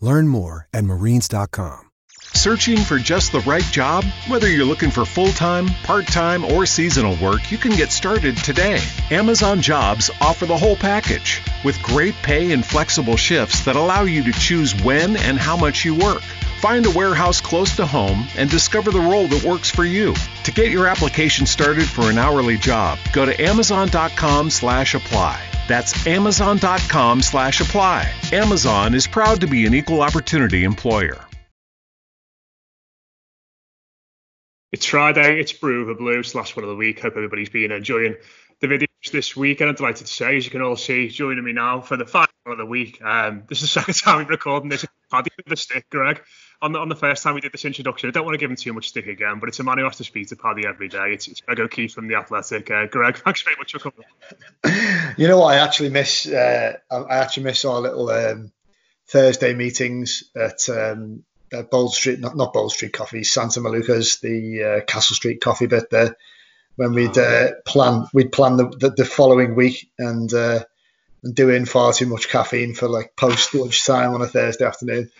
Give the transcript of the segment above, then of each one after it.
Learn more at marines.com. Searching for just the right job? Whether you're looking for full time, part time, or seasonal work, you can get started today. Amazon Jobs offer the whole package with great pay and flexible shifts that allow you to choose when and how much you work. Find a warehouse close to home and discover the role that works for you. To get your application started for an hourly job, go to amazon.com slash apply. That's amazon.com slash apply. Amazon is proud to be an equal opportunity employer. It's Friday, it's Brew the Blues, last one of the week. Hope everybody's been enjoying the videos this week. And I'm delighted to say, as you can all see, joining me now for the final of the week. Um, this is the second time we're recording this. Paddy the stick, Greg. On the, on the first time we did this introduction, I don't want to give him too much stick again, but it's a man who has to speak to Paddy every day. It's, it's Greg O'Keeffe from The Athletic. Uh, Greg, thanks very much for coming. You know what? I actually miss, uh, I actually miss our little um, Thursday meetings at um, uh, Bold Street, not not Bold Street Coffee, Santa Maluka's, the uh, Castle Street Coffee bit there, when we'd uh, plan we'd plan the, the, the following week and uh, and doing far too much caffeine for like post lunch time on a Thursday afternoon.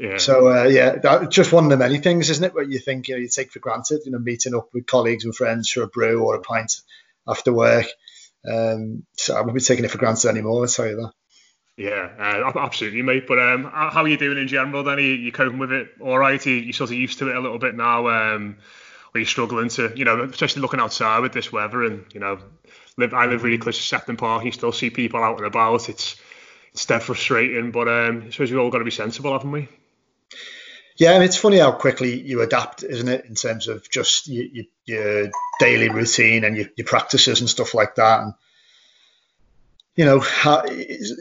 Yeah. So uh, yeah, that, just one of the many things, isn't it? What you think you know you take for granted, you know, meeting up with colleagues and friends for a brew or a pint after work. Um, so I won't be taking it for granted anymore. I'll tell you that. Yeah, uh, absolutely, mate. But um, how are you doing in general? Then are you, you coping with it all right? Are you sort of used to it a little bit now? Um, are you struggling to, you know, especially looking outside with this weather and you know, live I live really close to Sefton Park. You still see people out and about. It's it's dead frustrating, but um, I suppose we've all got to be sensible, haven't we? Yeah, and it's funny how quickly you adapt, isn't it, in terms of just your, your, your daily routine and your, your practices and stuff like that. And you know,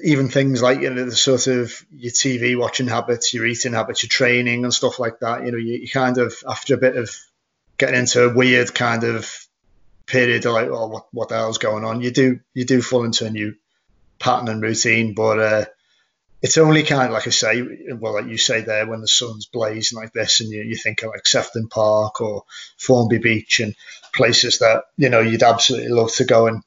even things like you know the sort of your TV watching habits, your eating habits, your training and stuff like that. You know, you, you kind of after a bit of getting into a weird kind of period of like, oh, what what the hell's going on? You do you do fall into a new pattern and routine, but uh, it's only kind of like I say, well, like you say there, when the sun's blazing like this, and you, you think of like Sefton Park or Formby Beach and places that you know you'd absolutely love to go and,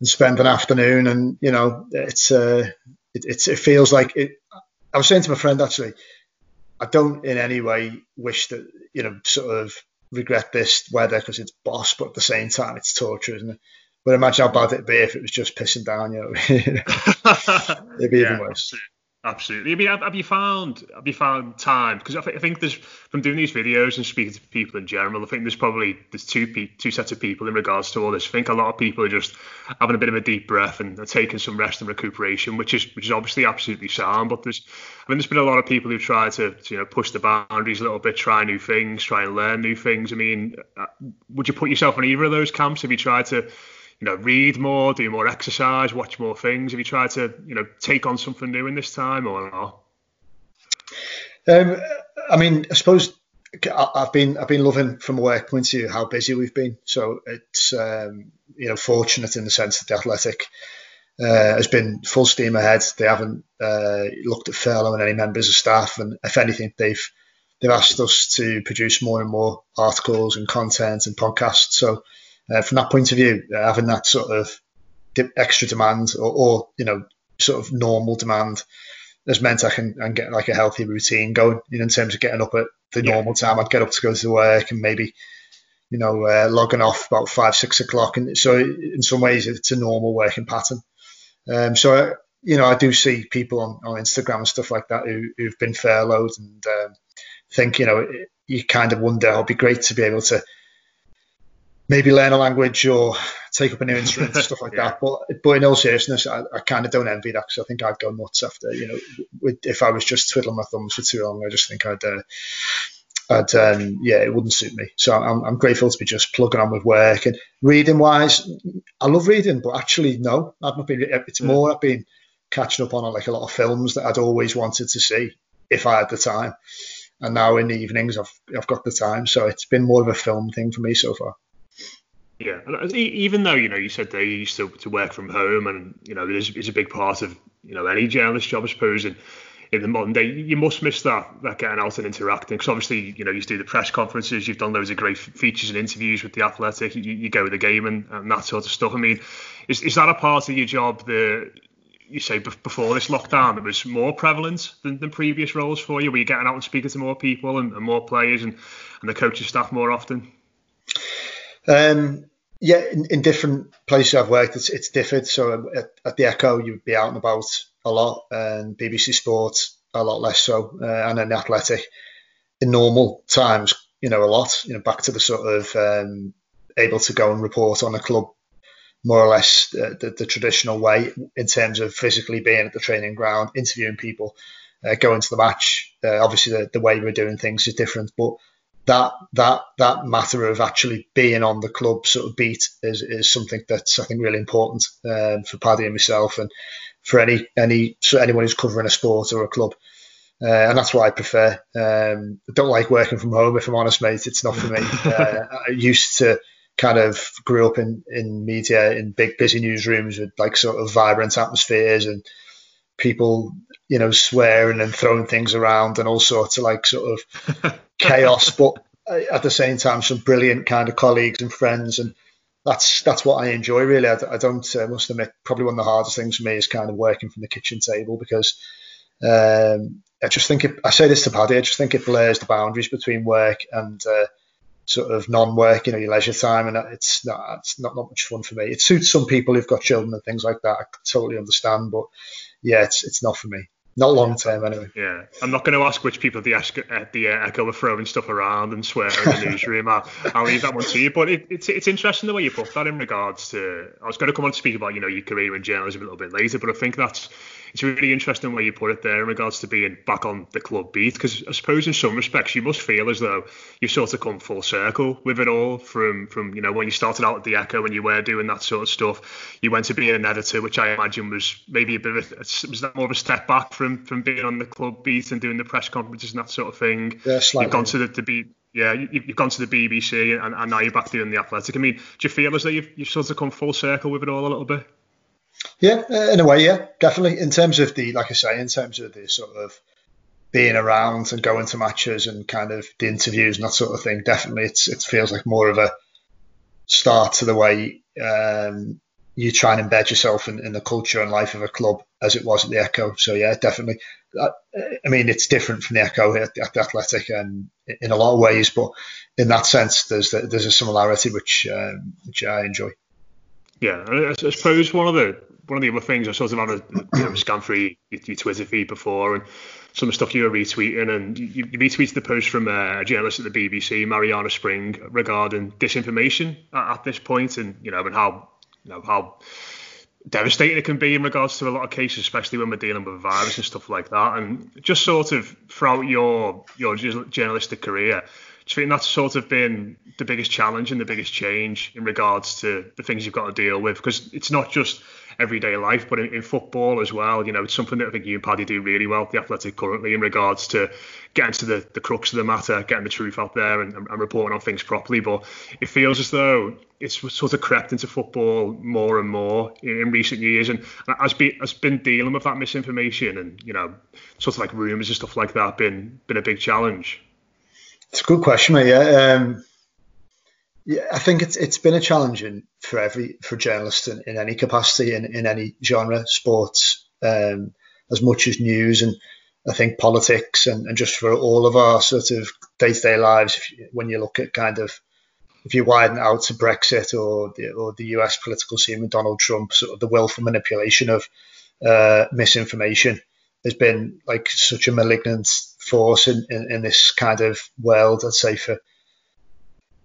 and spend an afternoon, and you know it's uh, it, it's it feels like it. I was saying to my friend actually, I don't in any way wish that you know sort of regret this weather because it's boss, but at the same time it's torture, isn't it? But imagine how bad it'd be if it was just pissing down, you know. it'd be Yeah, even worse. Absolutely. I mean, have, have you found have you found time? Because I, thi- I think there's from doing these videos and speaking to people in general, I think there's probably there's two pe- two sets of people in regards to all this. I think a lot of people are just having a bit of a deep breath and are taking some rest and recuperation, which is which is obviously absolutely sound. But there's I mean, there's been a lot of people who try to, to you know push the boundaries a little bit, try new things, try and learn new things. I mean, uh, would you put yourself in either of those camps? Have you tried to you know, read more, do more exercise, watch more things? Have you tried to, you know, take on something new in this time or not? Um, I mean, I suppose I've been I've been loving from a work point of view how busy we've been. So it's um, you know fortunate in the sense that the athletic uh, has been full steam ahead. They haven't uh, looked at furloughing any members of staff, and if anything, they've they've asked us to produce more and more articles and content and podcasts. So uh, from that point of view, uh, having that sort of extra demand or, or, you know sort of normal demand has meant I can, and get like a healthy routine going. You know, in terms of getting up at the yeah. normal time, I'd get up to go to work and maybe you know uh, logging off about five six o'clock, and so in some ways it's a normal working pattern. Um, so you know, I do see people on, on Instagram and stuff like that who, who've been furloughed and um, think, you know, you kind of wonder, it'd be great to be able to maybe learn a language or take up a new instrument and stuff like yeah. that. But but in all seriousness, I, I kind of don't envy that because I think I'd go nuts after you know with, if I was just twiddling my thumbs for too long. I just think I'd. Uh, I'd um, yeah, it wouldn't suit me. So I'm, I'm grateful to be just plugging on with work and reading wise. I love reading, but actually no, I've not been. It's more I've been catching up on like a lot of films that I'd always wanted to see if I had the time. And now in the evenings, I've I've got the time, so it's been more of a film thing for me so far. Yeah, uh, even though you know you said they used to, to work from home, and you know it's, it's a big part of you know any journalist job, I suppose, and in the modern day, you must miss that that getting out and interacting. Because obviously, you know, you do the press conferences, you've done loads of great features and interviews with the Athletic, you, you go to the game and, and that sort of stuff. I mean, is is that a part of your job that you say before this lockdown it was more prevalent than, than previous roles for you? Were you getting out and speaking to more people and, and more players and, and the coaching staff more often? Um, yeah, in, in, different places I've worked, it's, it's differed. So at, at, the Echo, you'd be out and about a lot, and BBC Sports a lot less so, uh, and the Athletic in normal times, you know, a lot. You know, back to the sort of um, able to go and report on a club more or less uh, the, the, traditional way in terms of physically being at the training ground, interviewing people, uh, going to the match. Uh, obviously, the, the way we're doing things is different, but that that that matter of actually being on the club sort of beat is, is something that's I think really important um, for Paddy and myself and for any any so anyone who's covering a sport or a club. Uh, and that's what I prefer. Um, I don't like working from home, if I'm honest, mate. It's not for me. Uh, I used to kind of grew up in, in media in big busy newsrooms with like sort of vibrant atmospheres and people, you know, swearing and throwing things around and all sorts of like sort of chaos, but at the same time, some brilliant kind of colleagues and friends. And that's that's what I enjoy really. I, I don't uh, must admit probably one of the hardest things for me is kind of working from the kitchen table because um, I just think it, I say this to Paddy. I just think it blurs the boundaries between work and uh, sort of non-work, you know, your leisure time, and it's not it's not, not much fun for me. It suits some people who've got children and things like that. I totally understand, but yeah, it's it's not for me. Not long term, anyway. Yeah, I'm not going to ask which people the, at the uh, Echo are throwing stuff around and swearing in the newsroom. I'll, I'll leave that one to you. But it, it's it's interesting the way you put that in regards to. I was going to come on to speak about you know your career in journalism a little bit later, but I think that's it's really interesting way you put it there in regards to being back on the club beat because I suppose in some respects you must feel as though you've sort of come full circle with it all from from you know when you started out at the Echo and you were doing that sort of stuff you went to being an editor which I imagine was maybe a bit of a, was that more of a step back from from being on the club beat and doing the press conferences and that sort of thing yeah, slightly. you've gone to the, the beat yeah, you, have gone to the BBC and, and, now you're back doing the Athletic. I mean, do you feel as though you've, you've sort of come full circle with it all a little bit? Yeah, uh, in a way, yeah, definitely. In terms of the, like I say, in terms of the sort of being around and going to matches and kind of the interviews and that sort of thing, definitely, it's it feels like more of a start to the way um, you try and embed yourself in, in, the culture and life of a club as it was at the Echo. So yeah, definitely. I, I mean, it's different from the Echo at the, at the Athletic and in a lot of ways, but in that sense, there's there's a similarity which um, which I enjoy. Yeah, I, suppose one of the one of the other things I sort of had a you know, scan through your, your, Twitter feed before and some stuff you were retweeting and you, you retweeted the post from uh, a journalist at the BBC, Marianna Spring, regarding disinformation at, at this point and you know and how you know how devastating it can be in regards to a lot of cases, especially when we're dealing with virus and stuff like that. And just sort of throughout your your journalistic career, do think that's sort of been the biggest challenge and the biggest change in regards to the things you've got to deal with? Because it's not just everyday life, but in, in, football as well. You know, it's something that I think you and Paddy do really well, the Athletic currently, in regards to getting to the, the crux of the matter, getting the truth out there and, and reporting on things properly. But it feels as though it's sort of crept into football more and more in, in recent years, and has been has been dealing with that misinformation and you know, sort of like rumours and stuff like that been been a big challenge. It's a good question, mate. Yeah, um, yeah, I think it's it's been a challenging for every for journalists in, in any capacity in, in any genre, sports, um, as much as news, and I think politics, and, and just for all of our sort of day to day lives. You, when you look at kind of if you widen out to Brexit or the or the US political scene with Donald Trump, sort of the willful manipulation of uh, misinformation has been like such a malignant force in, in, in, this kind of world. I'd say for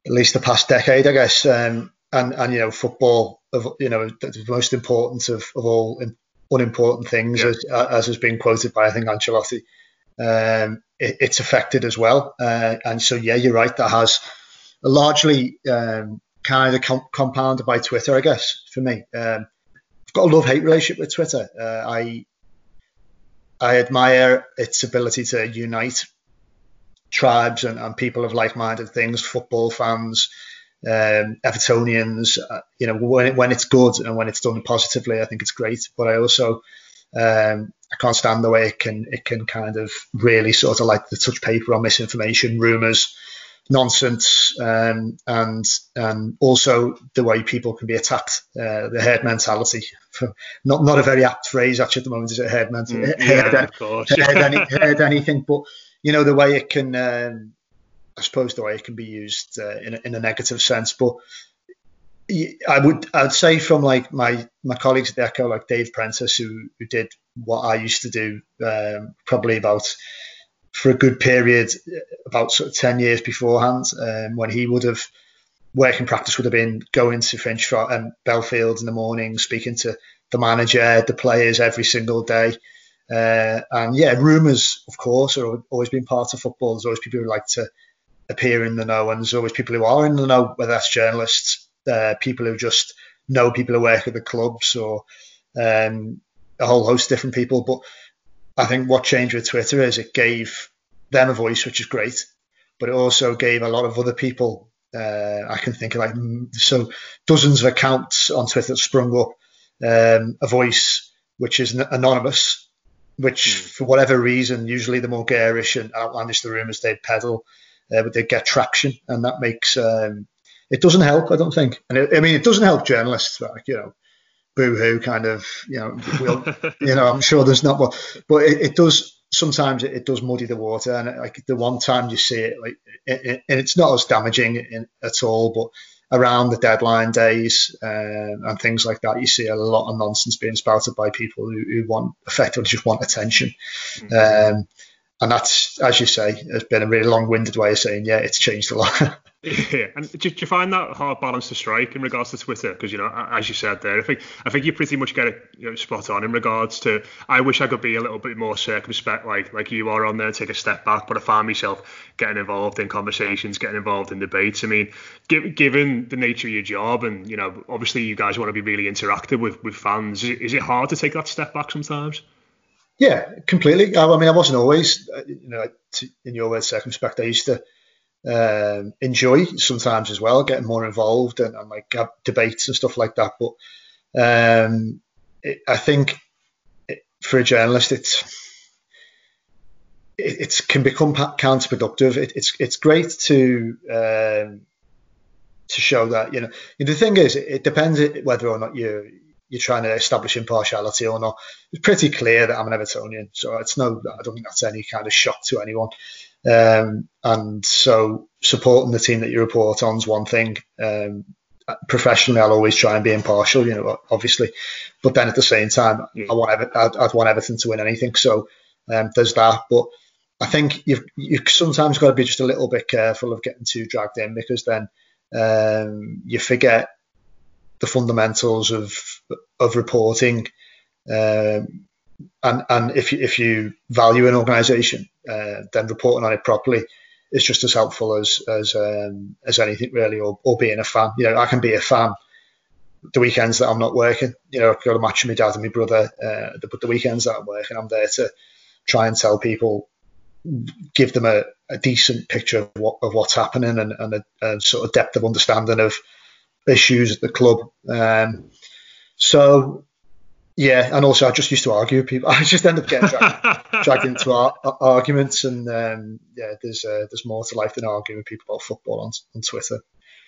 at least the past decade, I guess. Um, and and you know, football, of you know, the most important of, of all unimportant things, yeah. as, as has been quoted by I think Ancelotti. Um, it, it's affected as well, uh, and so yeah, you're right. That has largely um, kind of com- compounded by Twitter, I guess. For me, um, I've got a love hate relationship with Twitter. Uh, I I admire its ability to unite tribes and, and people of like-minded things, football fans, um, Evertonians. Uh, you know, when it, when it's good and when it's done positively, I think it's great. But I also um, I can't stand the way it can it can kind of really sort of like the touch paper on misinformation, rumours, nonsense, um, and and also the way people can be attacked, uh, the herd mentality. not not a very apt phrase actually at the moment is it herd mentality? Mm, yeah, herd, of course. herd, any, herd anything, but you know the way it can. Um, I suppose the way it can be used uh, in, a, in a negative sense, but I would I'd say from like my my colleagues at the Echo, like Dave Prentice, who who did what I used to do, um, probably about for a good period, about sort of ten years beforehand, um, when he would have working practice would have been going to Finch and um, Bellefield in the morning, speaking to the manager, the players every single day. Uh, and yeah, rumours, of course, are always been part of football. There's always people who like to appear in the know, and there's always people who are in the know, whether that's journalists, uh, people who just know people who work at the clubs, or um, a whole host of different people. But I think what changed with Twitter is it gave them a voice, which is great, but it also gave a lot of other people. Uh, I can think of like so dozens of accounts on Twitter that sprung up um, a voice which is anonymous, which mm. for whatever reason, usually the more garish and outlandish the rumours they peddle, uh, but they get traction, and that makes um, it doesn't help. I don't think, and it, I mean it doesn't help journalists. Like you know, boo hoo kind of you know, we'll, you know. I'm sure there's not, but but it, it does sometimes it, it, does muddy the water, and like the one time you see it, like it, and it's not as damaging in, at all, but around the deadline days uh, and things like that, you see a lot of nonsense being spouted by people who, who want effectively just want attention. Mm-hmm. Um, and that's, as you say, has been a really long-winded way of saying, yeah, it's changed a lot. Yeah, and do, you find that hard balance to strike in regards to Twitter? Because you know, as you said there, I think I think you pretty much get it you know, spot on in regards to. I wish I could be a little bit more circumspect, like like you are on there, take a step back. But I find myself getting involved in conversations, getting involved in debates. I mean, give, given the nature of your job, and you know, obviously you guys want to be really interactive with with fans. Is it hard to take that step back sometimes? Yeah, completely. I, I mean, I wasn't always, uh, you know, in your words, circumspect. I used to um, enjoy sometimes as well, getting more involved and, and like have debates and stuff like that. But um, it, I think it, for a journalist, it's it, it can become counterproductive. It, it's it's great to um, to show that you know the thing is it depends whether or not you you're trying to establish impartiality or not. It's pretty clear that I'm an Evertonian, so it's no I don't think that's any kind of shock to anyone. Um, and so supporting the team that you report on is one thing. Um, professionally, I'll always try and be impartial, you know, obviously. But then at the same time. I want Ever- I'd, I'd, want Everton to win anything. So um, there's that. But I think you've you sometimes got to be just a little bit careful of getting too dragged in because then um, you forget the fundamentals of of reporting. Um, and and if you, if you value an organisation, uh, then reporting on it properly is just as helpful as as um, as anything really, or, or being a fan. You know, I can be a fan the weekends that I'm not working. You know, I've got a match with my dad and my brother, uh, but the weekends that I'm working, I'm there to try and tell people, give them a, a decent picture of what of what's happening and, and a, a, sort of depth of understanding of issues at the club. Um, so yeah, and also I just used to argue with people. I just end up getting dragged, dragged into ar- arguments, and um, yeah, there's uh, there's more to life than arguing with people about football on on Twitter.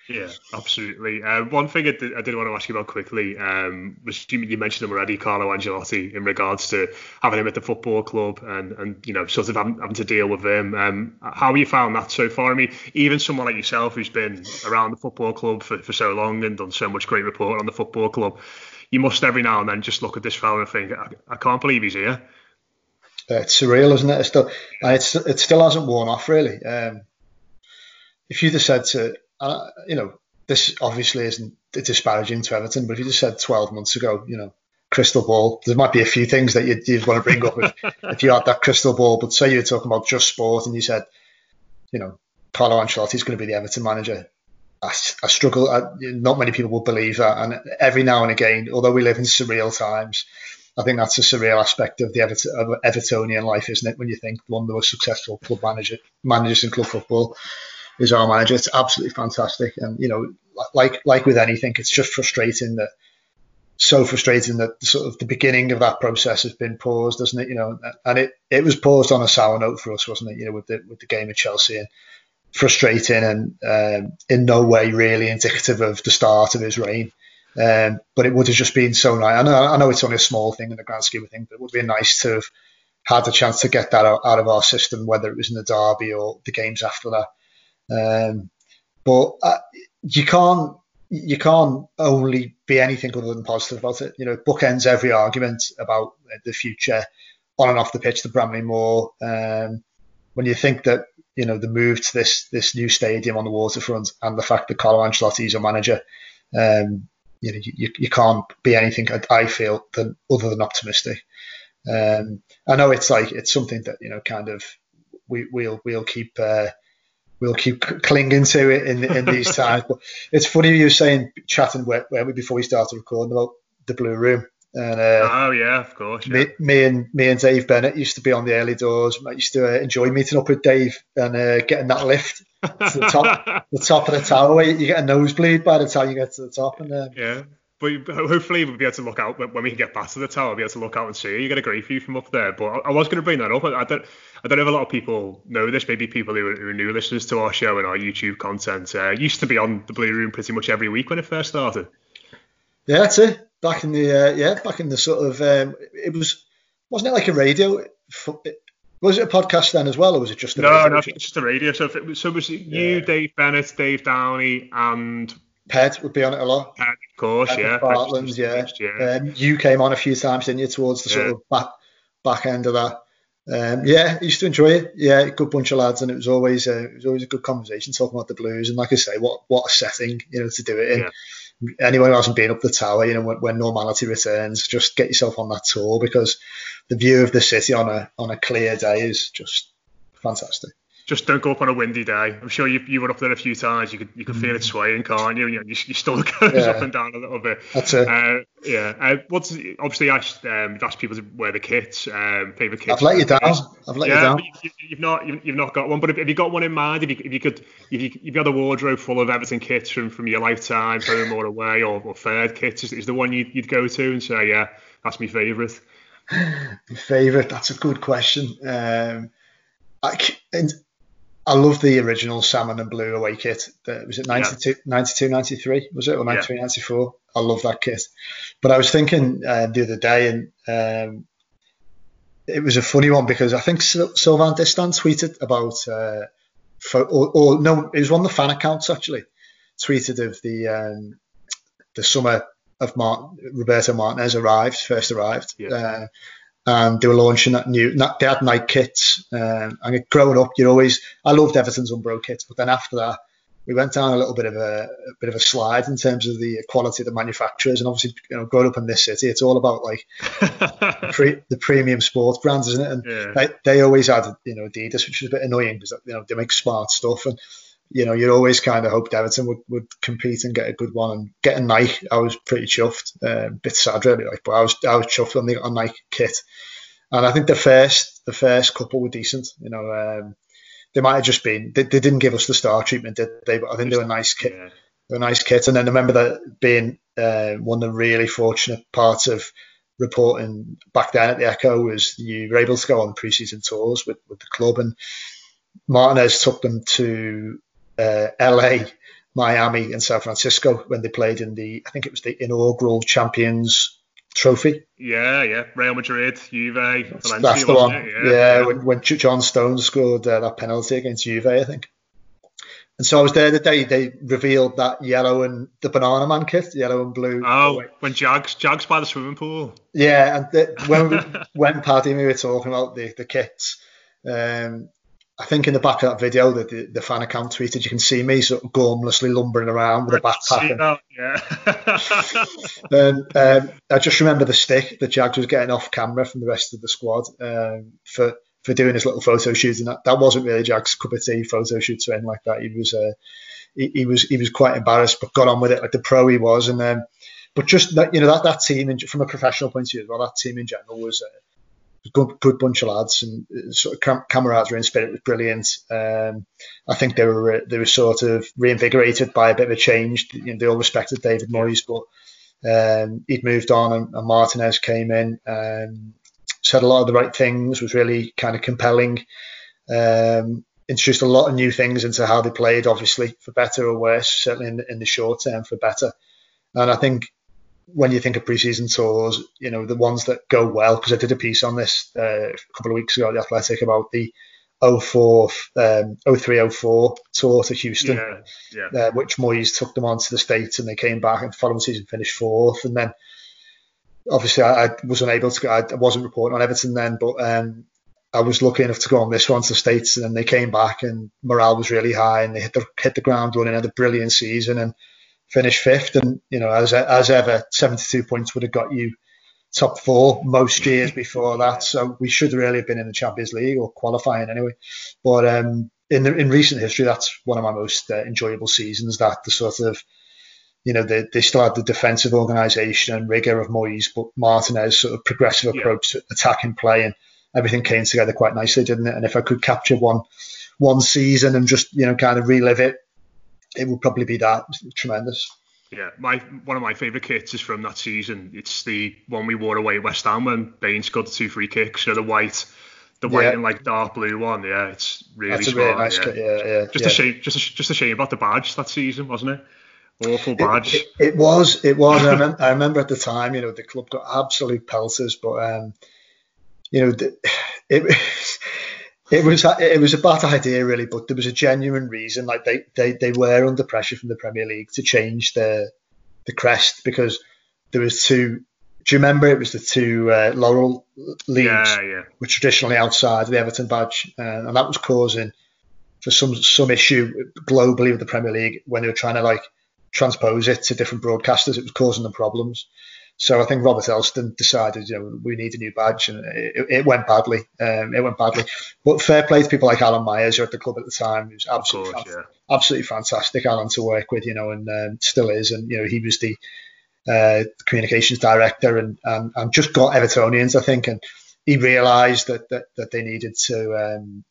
Yeah, absolutely. Uh, one thing I did, I did, want to ask you about quickly um, was you, you, mentioned him already, Carlo Ancelotti, in regards to having him at the football club and, and you know sort of having, having to deal with him. Um, how have you found that so far? I mean, even someone like yourself who's been around the football club for, for so long and done so much great report on the football club, you must every now and then just look at this fellow and think, I, I can't believe he's here. Uh, it's surreal, isn't it? It's still, it's, it still hasn't worn off really. Um, if you'd have said to uh, you know, this obviously isn't disparaging to Everton, but if you just said 12 months ago, you know, crystal ball, there might be a few things that you'd, you'd want to bring up if, if, you had that crystal ball. But say you were talking about just sport and you said, you know, Carlo Ancelotti is going to be the Everton manager. I, I struggle. I, not many people will believe that. And every now and again, although we live in surreal times, I think that's a surreal aspect of the Everton, of Evertonian life, isn't it? When you think one of the most successful club manager, managers in club football is our manager. It's absolutely fantastic, and you know, like like with anything, it's just frustrating that so frustrating that sort of the beginning of that process has been paused, doesn't it? You know, and it, it was paused on a sour note for us, wasn't it? You know, with the with the game at Chelsea and frustrating and um, in no way really indicative of the start of his reign. Um, but it would have just been so nice. I know, I know it's only a small thing in the grand scheme of things, but it would have been nice to have had the chance to get that out, out of our system, whether it was in the derby or the games after that. Um, but uh, you can't you can't only be anything other than positive about it. You know, bookends every argument about the future on and off the pitch, the Bramley Moore. Um, when you think that you know the move to this this new stadium on the waterfront and the fact that Carlo Ancelotti is a manager, um, you know, you, you can't be anything I feel than other than optimistic. Um, I know it's like it's something that you know kind of we we'll we'll keep. Uh, we'll keep clinging to it in in these times. But it's funny you were saying chatting where, where we before we started recording about the blue room. And, uh, oh yeah, of course. Yeah. Me, me, and me and Dave Bennett used to be on the early doors. I used to uh, enjoy meeting up with Dave and uh, getting that lift to the top, the top of the tower. Where you get a nosebleed by the time you get to the top. And uh, yeah, but hopefully we'll be able to look out when we can get back to the tower. We'll be able to look out and see. You get a great view from up there. But I was going to bring that up. I don't, I don't know if a lot of people know this. Maybe people who are, who are new listeners to our show and our YouTube content uh, used to be on the Blue Room pretty much every week when it first started. Yeah, that's it. Back in the uh, yeah, back in the sort of um, it was wasn't it like a radio? Was it a podcast then as well, or was it just a no, radio? no, just a radio. So it was, so it was you, yeah. Dave Bennett, Dave Downey, and Ped would be on it a lot. Ped, of course, Ped yeah. Bartland, yeah. yeah. Um, you came on a few times, didn't you, towards the yeah. sort of back back end of that. Um, yeah, I used to enjoy it. Yeah, good bunch of lads, and it was always a, it was always a good conversation talking about the Blues. And like I say, what what a setting, you know, to do it in. Yeah. Anyone who hasn't been up the tower, you know, when, when normality returns, just get yourself on that tour because the view of the city on a on a clear day is just fantastic just don't go up on a windy day. I'm sure you, you were up there a few times. You could you could feel it mm. swaying, can't you? You, you, you still goes yeah. up and down a little bit. That's it. Uh, yeah. Uh, what's obviously I asked, um, asked people to wear the kits, um, favorite kits. I've let you down. I've let yeah, you down. You, have not you've, you've, not got one. But if, if you got one in mind, if you if you could if you if you had a wardrobe full of Everton kits from, from your lifetime, home or away, or, or third kits, is, is the one you'd, you'd go to and say, yeah, that's my favourite. my favourite. That's a good question. Um, I, and I love the original salmon and blue away kit. Was it 92, yeah. 92 93? Was it or 93, yeah. 94? I love that kit. But I was thinking uh, the other day, and um, it was a funny one because I think Sylvain Distin tweeted about, uh, for, or, or, no, it was one of the fan accounts actually, tweeted of the um, the summer of Roberto Martinez arrived, first arrived. Yeah. Uh, and they were launching that new. They had Nike kits, um, and growing up, you always I loved Everton's Umbro kits, but then after that, we went down a little bit of a, a, bit of a slide in terms of the quality of the manufacturers, and obviously, you know, growing up in this city, it's all about like pre, the premium sports brands, isn't it? And yeah. they, they, always had, you know, Adidas, which was a bit annoying because you know they make smart stuff, and you know, you'd always kind of hoped Everton would, would compete and get a good one. And getting Nike, I was pretty chuffed. Uh, a bit sad, really, like, but I was I was chuffed when they got a Nike kit. And I think the first the first couple were decent. You know, um, they might have just been they, they, didn't give us the star treatment, did they? But I think they were nice kit. Yeah. They were nice kit. And then I remember that being uh, one of the really fortunate parts of reporting back then at the Echo was you were able to go on pre-season tours with, with the club, and Martinez took them to uh, LA, Miami, and San Francisco when they played in the I think it was the inaugural Champions Trophy. Yeah, yeah, Real Madrid, Juve, Valencia. That's the one. Yeah, yeah, when, when John Stones scored uh, that penalty against Juve, I think. And so I was there the day they revealed that yellow and the Banana Man kit, yellow and blue. Oh, when Jags Jags by the swimming pool. Yeah, and the, when when Paddy and we were talking about the the kits, um, I think in the back of that video that the, the, fan account tweeted, you can see me sort of gormlessly lumbering around with a backpack. That, yeah. and um, I just remember the stick that Jags was getting off camera from the rest of the squad um, for for doing his little photo shoot, and that, that wasn't really Jags' cup of tea. Photo shoots or anything like that. He was uh, he, he, was he was quite embarrassed, but got on with it like the pro he was. And um, but just that you know that that team, in, from a professional point of view as well, that team in general was. Uh, good, good bunch of lads and uh, sort of cam- camaraderie and spirit was brilliant. Um, I think they were they were sort of reinvigorated by a bit of a change. You know, they all respected David Moyes, but um, he'd moved on and, and Martinez came in. Um, said a lot of the right things, was really kind of compelling. Um, introduced a lot of new things into how they played, obviously for better or worse, certainly in, in the short term for better. And I think when you think of preseason tours, you know the ones that go well, because I did a piece on this uh, a couple of weeks ago at the Athletic about the 04, um, 03 04 tour to Houston, yeah, yeah. Uh, which Moyes took them on to the States and they came back and the following season finished fourth. And then obviously I, I was unable to go. I, I wasn't reporting on Everton then, but um, I was lucky enough to go on this one to the States, and then they came back, and morale was really high, and they hit the hit the ground running, had a brilliant season, and finished fifth. And you know, as as ever, 72 points would have got you top four most years before that. So we should really have been in the Champions League or qualifying anyway. But um, in the, in recent history, that's one of my most uh, enjoyable seasons. That the sort of you know, they, they still had the defensive organisation and rigour of Moyes, but Martinez sort of progressive approach yeah. to attacking play and everything came together quite nicely, didn't it? And if I could capture one one season and just, you know, kind of relive it, it would probably be that. Tremendous. Yeah, my one of my favourite kits is from that season. It's the one we wore away at West Ham when Baines scored the two free kicks. So the white, the white yeah. and like dark blue one. Yeah, it's really That's a smart. really nice yeah. kit. Yeah, yeah. Just yeah. a shame, just a, just a shame about the badge that season, wasn't it? Awful badge. It, it, it was, it was. I, remember, I remember at the time, you know, the club got absolute pelters, but um, you know, the, it it was it was a bad idea really, but there was a genuine reason. Like they they, they were under pressure from the Premier League to change the the crest because there was two. Do you remember it was the two uh, laurel leaves, yeah, yeah. were traditionally outside the Everton badge, uh, and that was causing for some some issue globally with the Premier League when they were trying to like transpose it to different broadcasters. It was causing them problems. So I think Robert Elstone decided, you know, we need a new badge, and it, it went badly. Um, it went badly. But fair play to people like Alan Myers, who at the club at the time, he was absolutely, course, yeah. absolutely fantastic, Alan to work with, you know, and um, still is. And you know, he was the uh, communications director, and, and and just got Evertonians, I think, and he realised that, that that they needed to um,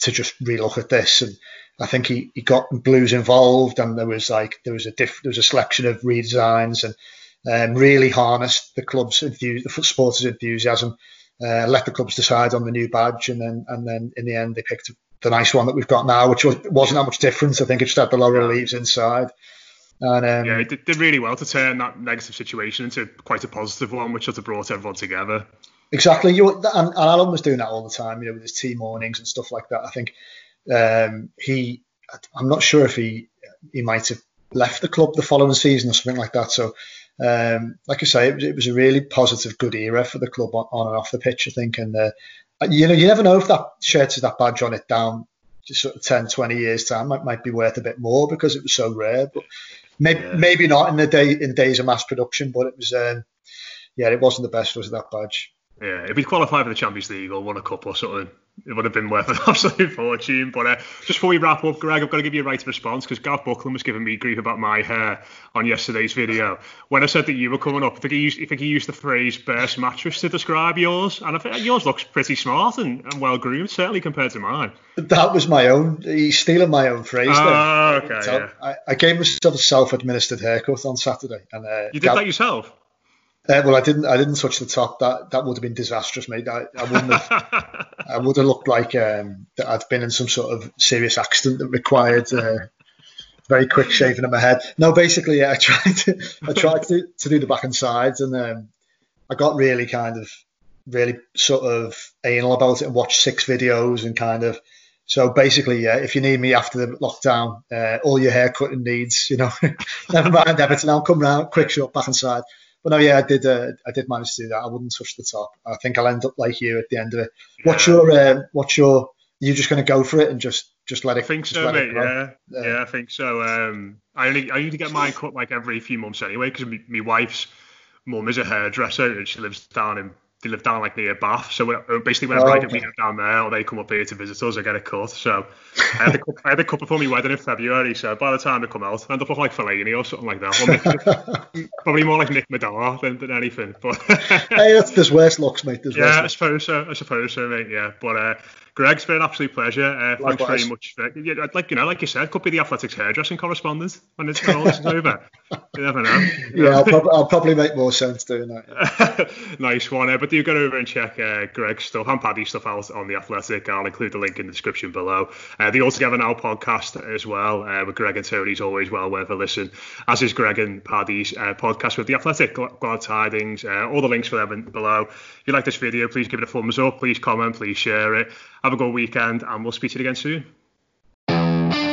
to just relook at this and I think he, he got Blues involved, and there was like there was a diff, there was a selection of redesigns, and um, really harnessed the club's the supporters' enthusiasm. Uh, let the clubs decide on the new badge, and then and then in the end they picked the nice one that we've got now, which was, wasn't that much difference. I think it just had the laurel leaves inside. And, um, yeah, it did, did really well to turn that negative situation into quite a positive one, which sort of brought everyone together. Exactly. You and, and Alan was doing that all the time, you know, with his team mornings and stuff like that. I think um, he, I'm not sure if he he might have left the club the following season or something like that. So, um, like I say, it was, it was, a really positive, good era for the club on, on and off the pitch. I think, and uh, you know, you never know if that shirt has that badge on it down just sort of 10, 20 years time might, might be worth a bit more because it was so rare. But maybe, yeah. maybe not in the day in days of mass production. But it was, um, yeah, it wasn't the best was that badge. Yeah, if he'd qualified for the Champions League or won a cup or something, it would have been worth an absolute fortune. But uh, just before we wrap up, Greg, I've got to give you a right response because Gav Buckland was giving me grief about my hair on yesterday's video. When I said that you were coming up, I think he used, I think he used the phrase burst mattress to describe yours. And I think yours looks pretty smart and, and well groomed, certainly compared to mine. That was my own. He's stealing my own phrase. Oh, okay. So yeah. I, I, gave myself a self administered haircut on Saturday. and uh, You did Gav, that yourself? Uh, well, I didn't. I didn't touch the top. That that would have been disastrous, mate. I, I wouldn't have. I would have looked like um, that I'd been in some sort of serious accident that required uh, very quick shaving of my head. No, basically, yeah, I tried to. I tried to, to do the back and sides, and um, I got really kind of, really sort of anal about it and watched six videos and kind of. So basically, yeah, if you need me after the lockdown, uh, all your hair cutting needs, you know, never mind Everton, I'll come round, quick shot, back and side. But no, yeah, I did. Uh, I did manage to do that. I wouldn't touch the top. I think I'll end up like you at the end of it. What's your? Uh, what's your? Are you just going to go for it and just just let it? I think so, mate. Yeah. yeah, yeah, I think so. Um, I only I need to get mine cut like every few months anyway because my wife's mum is a hairdresser and she lives down in they live down like near Bath. So uh, basically, whenever oh, okay. I get down there or they come up here to visit us, I get a cut. So I had, a, I had a couple for my wedding in February. So by the time they come out, I end up looking like Fellaini or something like that. probably more like Nick Madonna than, than anything. But hey, that's there's worse looks, mate. There's yeah, I suppose so. I suppose so, mate. Yeah, but uh, Greg, it's been an absolute pleasure. Uh, thanks very much. For, yeah, like you know, like you said, could be the athletics hairdressing correspondent when it's when all this is over. You never know. You yeah, know? I'll, prob- I'll, probably make more sense doing that. nice one. Uh, but do go over and check uh, Greg's stuff and Paddy's stuff out on the Athletic. I'll include the link in the description below. Uh, the All Together Now podcast as well uh, with Greg and Tony is always well worth a listen. As is Greg and Paddy's uh, podcast with the Athletic. Glad tidings. Uh, all the links for them below. If you like this video, please give it a thumbs up. Please comment. Please share it. Have a good weekend, and we'll speak to you again soon.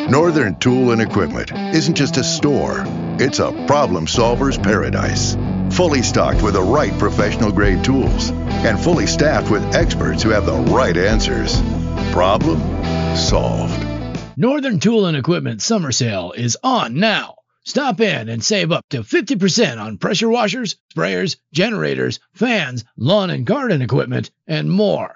Northern Tool and Equipment isn't just a store, it's a problem solver's paradise. Fully stocked with the right professional grade tools and fully staffed with experts who have the right answers. Problem solved. Northern Tool and Equipment summer sale is on now. Stop in and save up to 50% on pressure washers, sprayers, generators, fans, lawn and garden equipment, and more.